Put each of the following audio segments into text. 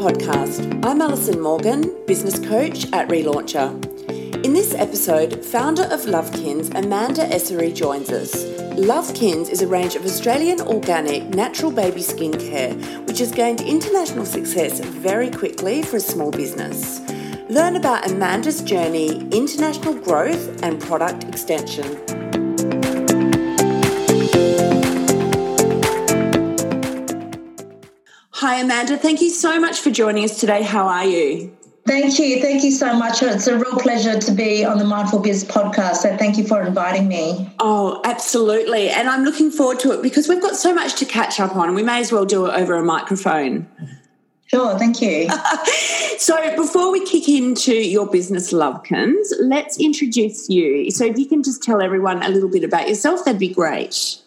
podcast. I'm Alison Morgan, business coach at Relauncher. In this episode, founder of Lovekins, Amanda Essery joins us. Lovekins is a range of Australian organic natural baby skincare which has gained international success very quickly for a small business. Learn about Amanda's journey, international growth, and product extension. Hi, Amanda. Thank you so much for joining us today. How are you? Thank you. Thank you so much. It's a real pleasure to be on the Mindful Biz podcast. So thank you for inviting me. Oh, absolutely. And I'm looking forward to it because we've got so much to catch up on. We may as well do it over a microphone. Sure, thank you. so, before we kick into your business, Lovekins, let's introduce you. So, if you can just tell everyone a little bit about yourself, that'd be great.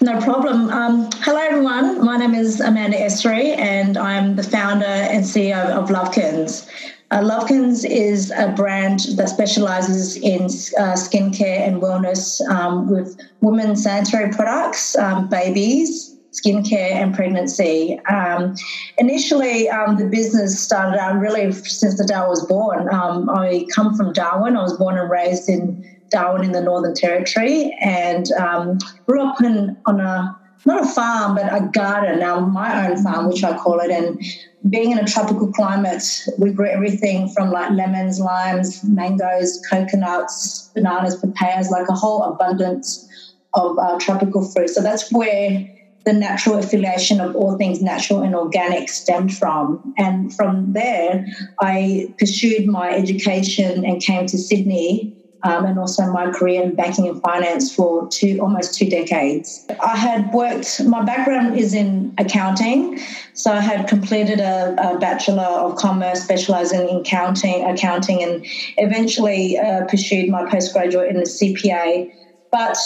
No problem. Um, hello, everyone. My name is Amanda Essery, and I'm the founder and CEO of Lovekins. Uh, Lovekins is a brand that specializes in uh, skincare and wellness um, with women's sanitary products, um, babies, skincare, and pregnancy. Um, initially, um, the business started out really since the day I was born. Um, I come from Darwin. I was born and raised in Darwin in the Northern Territory and um, grew up in, on a not a farm but a garden now my own farm which I call it and being in a tropical climate we grew everything from like lemons limes mangoes coconuts bananas papayas like a whole abundance of uh, tropical fruit so that's where the natural affiliation of all things natural and organic stemmed from. And from there, I pursued my education and came to Sydney um, and also my career in banking and finance for two almost two decades. I had worked. My background is in accounting, so I had completed a, a bachelor of commerce, specialising in accounting, accounting, and eventually uh, pursued my postgraduate in the CPA. But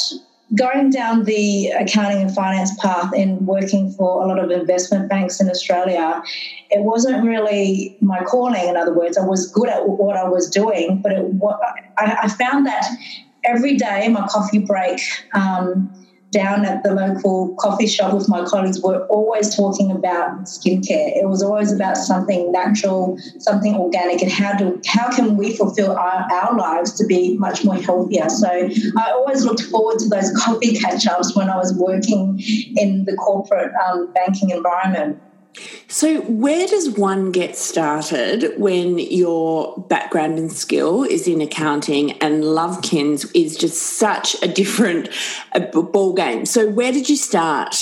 going down the accounting and finance path and working for a lot of investment banks in Australia, it wasn't really my calling. In other words, I was good at what I was doing, but it, I, I found that every day, my coffee break. Um, down at the local coffee shop with my colleagues we were always talking about skincare. It was always about something natural, something organic, and how do how can we fulfill our, our lives to be much more healthier. So I always looked forward to those coffee catch ups when I was working in the corporate um, banking environment. So, where does one get started when your background and skill is in accounting and Lovekins is just such a different ball game? So, where did you start?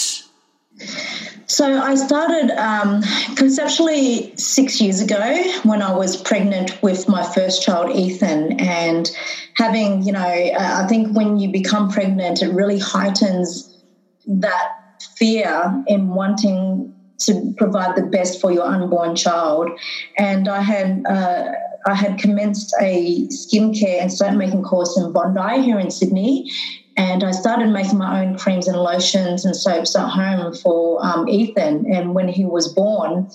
So, I started um, conceptually six years ago when I was pregnant with my first child, Ethan, and having, you know, uh, I think when you become pregnant, it really heightens that fear in wanting to provide the best for your unborn child. And I had uh, I had commenced a skincare and soap making course in Bondi here in Sydney. And I started making my own creams and lotions and soaps at home for um, Ethan. And when he was born,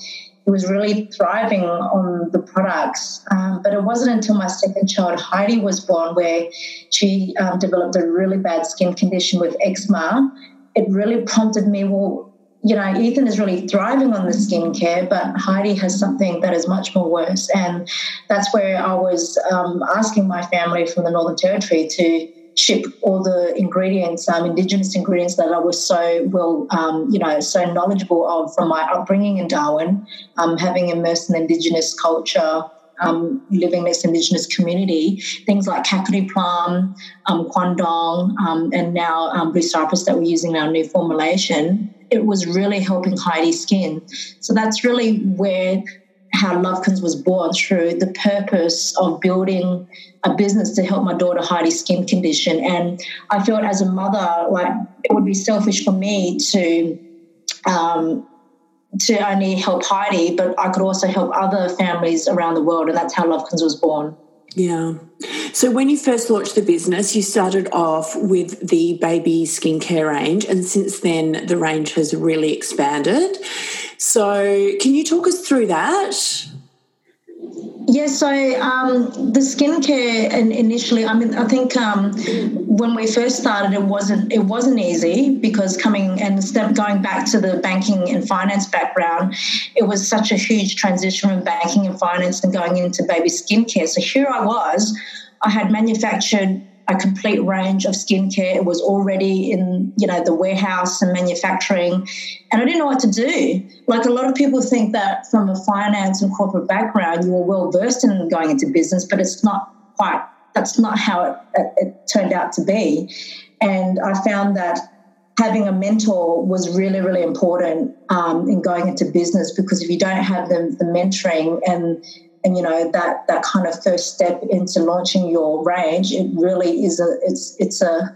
he was really thriving on the products. Um, but it wasn't until my second child, Heidi, was born, where she um, developed a really bad skin condition with eczema. It really prompted me, well, you know, Ethan is really thriving on the skincare, but Heidi has something that is much more worse. And that's where I was um, asking my family from the Northern Territory to ship all the ingredients, um, indigenous ingredients that I was so well, um, you know, so knowledgeable of from my upbringing in Darwin, um, having immersed in indigenous culture, um, living this indigenous community, things like kakadu plum, um, quandong, um, and now um, blue cypress that we're using in our new formulation, it was really helping Heidi's skin. So that's really where how Lovekins was born through the purpose of building a business to help my daughter Heidi's skin condition. And I felt as a mother, like it would be selfish for me to um, to only help Heidi, but I could also help other families around the world, and that's how Lovekins was born. Yeah. So when you first launched the business, you started off with the baby skincare range, and since then the range has really expanded. So can you talk us through that? Yeah, so um, the skincare and initially, I mean, I think um, when we first started, it wasn't it wasn't easy because coming and going back to the banking and finance background, it was such a huge transition from banking and finance and going into baby skincare. So here I was, I had manufactured a complete range of skincare. It was already in, you know, the warehouse and manufacturing. And I didn't know what to do. Like a lot of people think that from a finance and corporate background, you are well versed in going into business, but it's not quite, that's not how it, it, it turned out to be. And I found that having a mentor was really, really important um, in going into business because if you don't have the, the mentoring and and you know that that kind of first step into launching your range it really is a it's it's a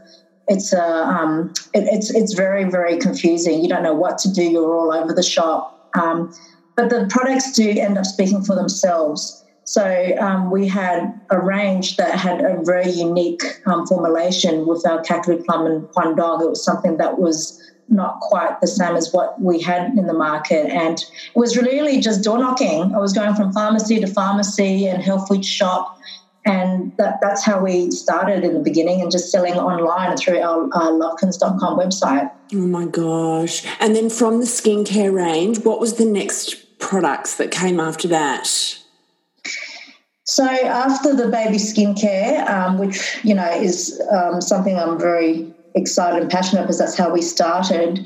it's a um, it, it's it's very very confusing. You don't know what to do. You're all over the shop. Um, but the products do end up speaking for themselves. So um, we had a range that had a very unique um, formulation with our kakadu plum and Quandong. It was something that was not quite the same as what we had in the market. And it was really just door knocking. I was going from pharmacy to pharmacy and health food shop. And that, that's how we started in the beginning and just selling online through our, our lovekins.com website. Oh my gosh. And then from the skincare range, what was the next products that came after that? So after the baby skincare, um, which you know is um, something I'm very excited and passionate because that's how we started.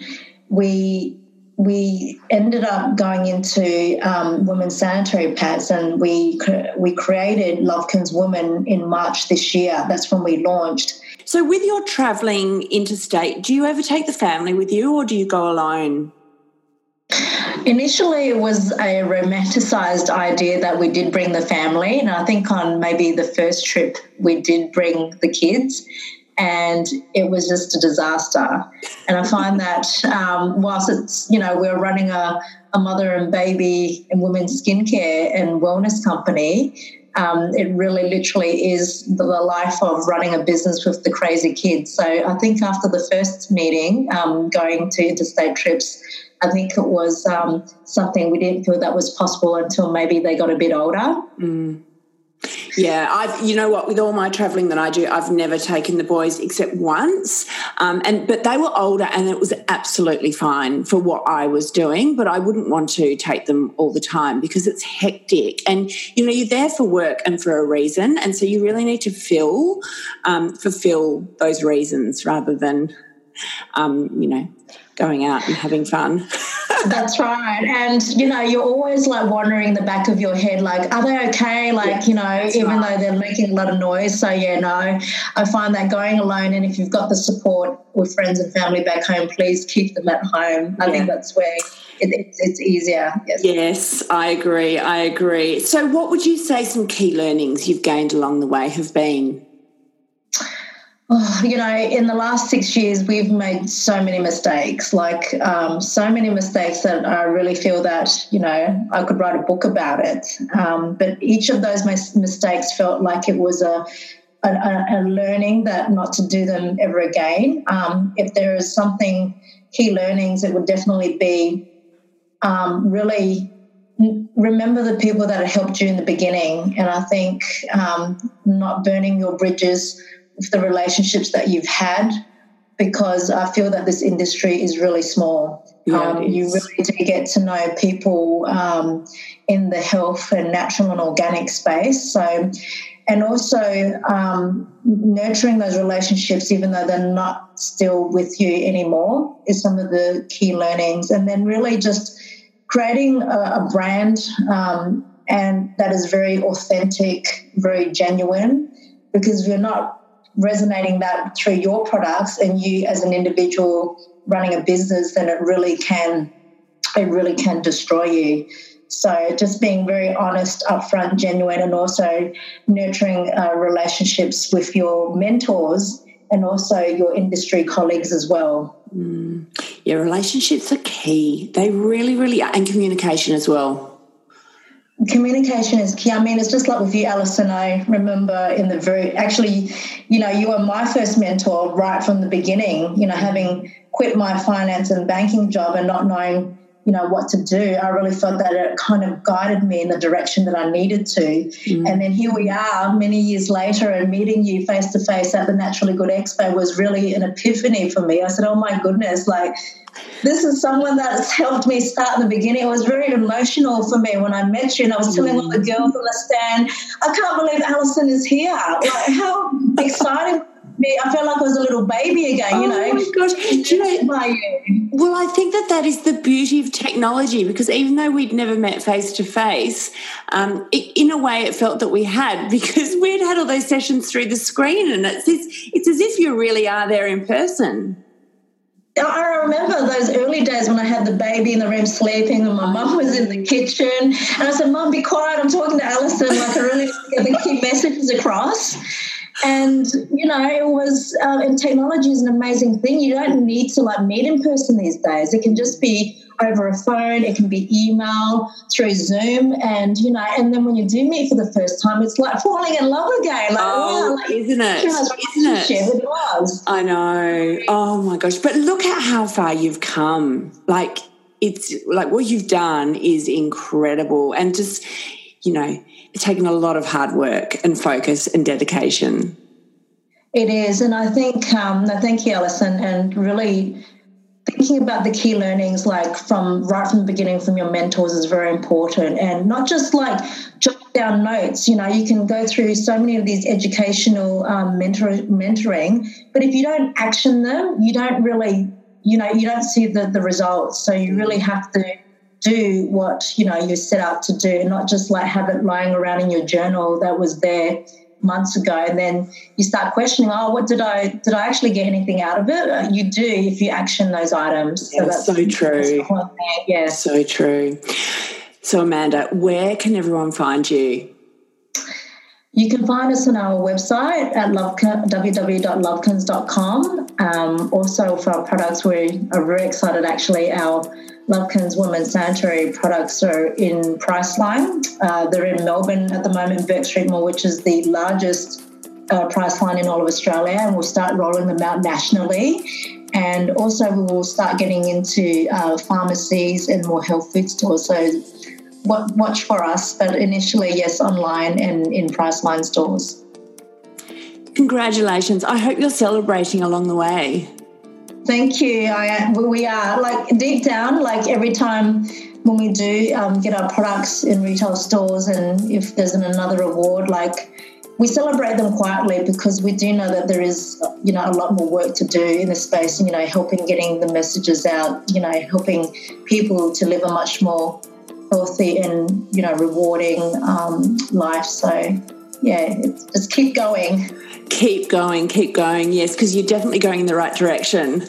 We we ended up going into um, women's sanitary pads, and we we created Lovekins Women in March this year. That's when we launched. So, with your travelling interstate, do you ever take the family with you, or do you go alone? Initially, it was a romanticized idea that we did bring the family, and I think on maybe the first trip we did bring the kids and it was just a disaster. And I find that um, whilst it's, you know, we're running a, a mother and baby and women's skincare and wellness company, um, it really literally is the life of running a business with the crazy kids. So I think after the first meeting, um, going to interstate trips, I think it was um, something we didn't feel that was possible until maybe they got a bit older. Mm. Yeah, I've you know what with all my travelling that I do, I've never taken the boys except once, um, and but they were older and it was absolutely fine for what I was doing. But I wouldn't want to take them all the time because it's hectic, and you know you're there for work and for a reason, and so you really need to fill um, fulfill those reasons rather than um, you know going out and having fun. That's right. And, you know, you're always like wondering the back of your head, like, are they okay? Like, yeah, you know, even right. though they're making a lot of noise. So, yeah, no, I find that going alone and if you've got the support with friends and family back home, please keep them at home. I yeah. think that's where it, it's, it's easier. Yes. yes, I agree. I agree. So, what would you say some key learnings you've gained along the way have been? Oh, you know, in the last six years, we've made so many mistakes, like um, so many mistakes that I really feel that, you know, I could write a book about it. Um, but each of those mistakes felt like it was a, a, a, learning that not to do them ever again. Um, if there is something, key learnings, it would definitely be um, really remember the people that helped you in the beginning. And I think um, not burning your bridges the relationships that you've had because I feel that this industry is really small. Yeah, um, you really do get to know people um, in the health and natural and organic space. So, and also um, nurturing those relationships, even though they're not still with you anymore, is some of the key learnings. And then really just creating a, a brand um, and that is very authentic, very genuine, because we're not resonating that through your products and you as an individual running a business, then it really can it really can destroy you. So just being very honest, upfront, genuine, and also nurturing uh, relationships with your mentors and also your industry colleagues as well. Mm. Yeah, relationships are key. They really, really are, and communication as well communication is key. I mean, it's just like with you, Alison. I remember in the very, actually, you know, you were my first mentor right from the beginning, you know, having quit my finance and banking job and not knowing you know what to do i really felt that it kind of guided me in the direction that i needed to mm. and then here we are many years later and meeting you face to face at the naturally good expo was really an epiphany for me i said oh my goodness like this is someone that's helped me start in the beginning. It was very emotional for me when I met you, and I was telling all the mm. girls on the stand, I can't believe Alison is here. Like, how exciting. I felt like I was a little baby again, you oh know. Oh my gosh. Do you know, you. Well, I think that that is the beauty of technology because even though we'd never met face to face, um, in a way it felt that we had because we'd had all those sessions through the screen and it's, it's, it's as if you really are there in person. I remember those early days when I had the baby in the room sleeping and my mum was in the kitchen. And I said, Mum, be quiet. I'm talking to Alison. Like, I really get the key messages across. And, you know, it was, uh, and technology is an amazing thing. You don't need to like meet in person these days. It can just be over a phone, it can be email, through Zoom. And, you know, and then when you do meet for the first time, it's like falling in love again. Like, oh, wow, like, isn't it? Isn't it? It was. I know. Oh my gosh. But look at how far you've come. Like, it's like what you've done is incredible. And just, you know, it's taken a lot of hard work and focus and dedication. It is, and I think um, I thank you, Alison, and really thinking about the key learnings like from right from the beginning from your mentors is very important and not just like jot down notes you know you can go through so many of these educational um, mentor, mentoring but if you don't action them you don't really you know you don't see the, the results so you really have to do what you know you set out to do not just like have it lying around in your journal that was there months ago. And then you start questioning oh what did i did i actually get anything out of it? You do if you action those items. So that's so true. yeah. So true. So amanda where can everyone find you? You can find us on our website at www.lovekins.com. Um, also, for our products, we are very excited actually. Our Lovekins Women's Sanitary products are in Priceline. Uh, they're in Melbourne at the moment, Bourke Street Mall, which is the largest uh, Priceline in all of Australia, and we'll start rolling them out nationally. And also, we will start getting into uh, pharmacies and more health food stores. So, watch for us. But initially, yes, online and in Priceline stores. Congratulations. I hope you're celebrating along the way. Thank you. I, we are like deep down, like every time when we do um, get our products in retail stores, and if there's an, another award, like we celebrate them quietly because we do know that there is, you know, a lot more work to do in the space. And, you know, helping getting the messages out. You know, helping people to live a much more healthy and you know rewarding um, life. So yeah, just keep going. Keep going, keep going. Yes, because you're definitely going in the right direction.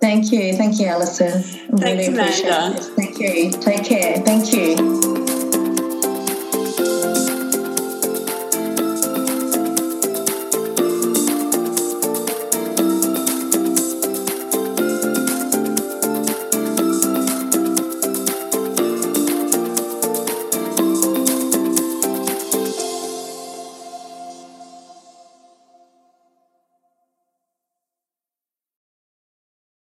Thank you. Thank you, Alison. Thanks, really Amanda. Thank you. Take care. Thank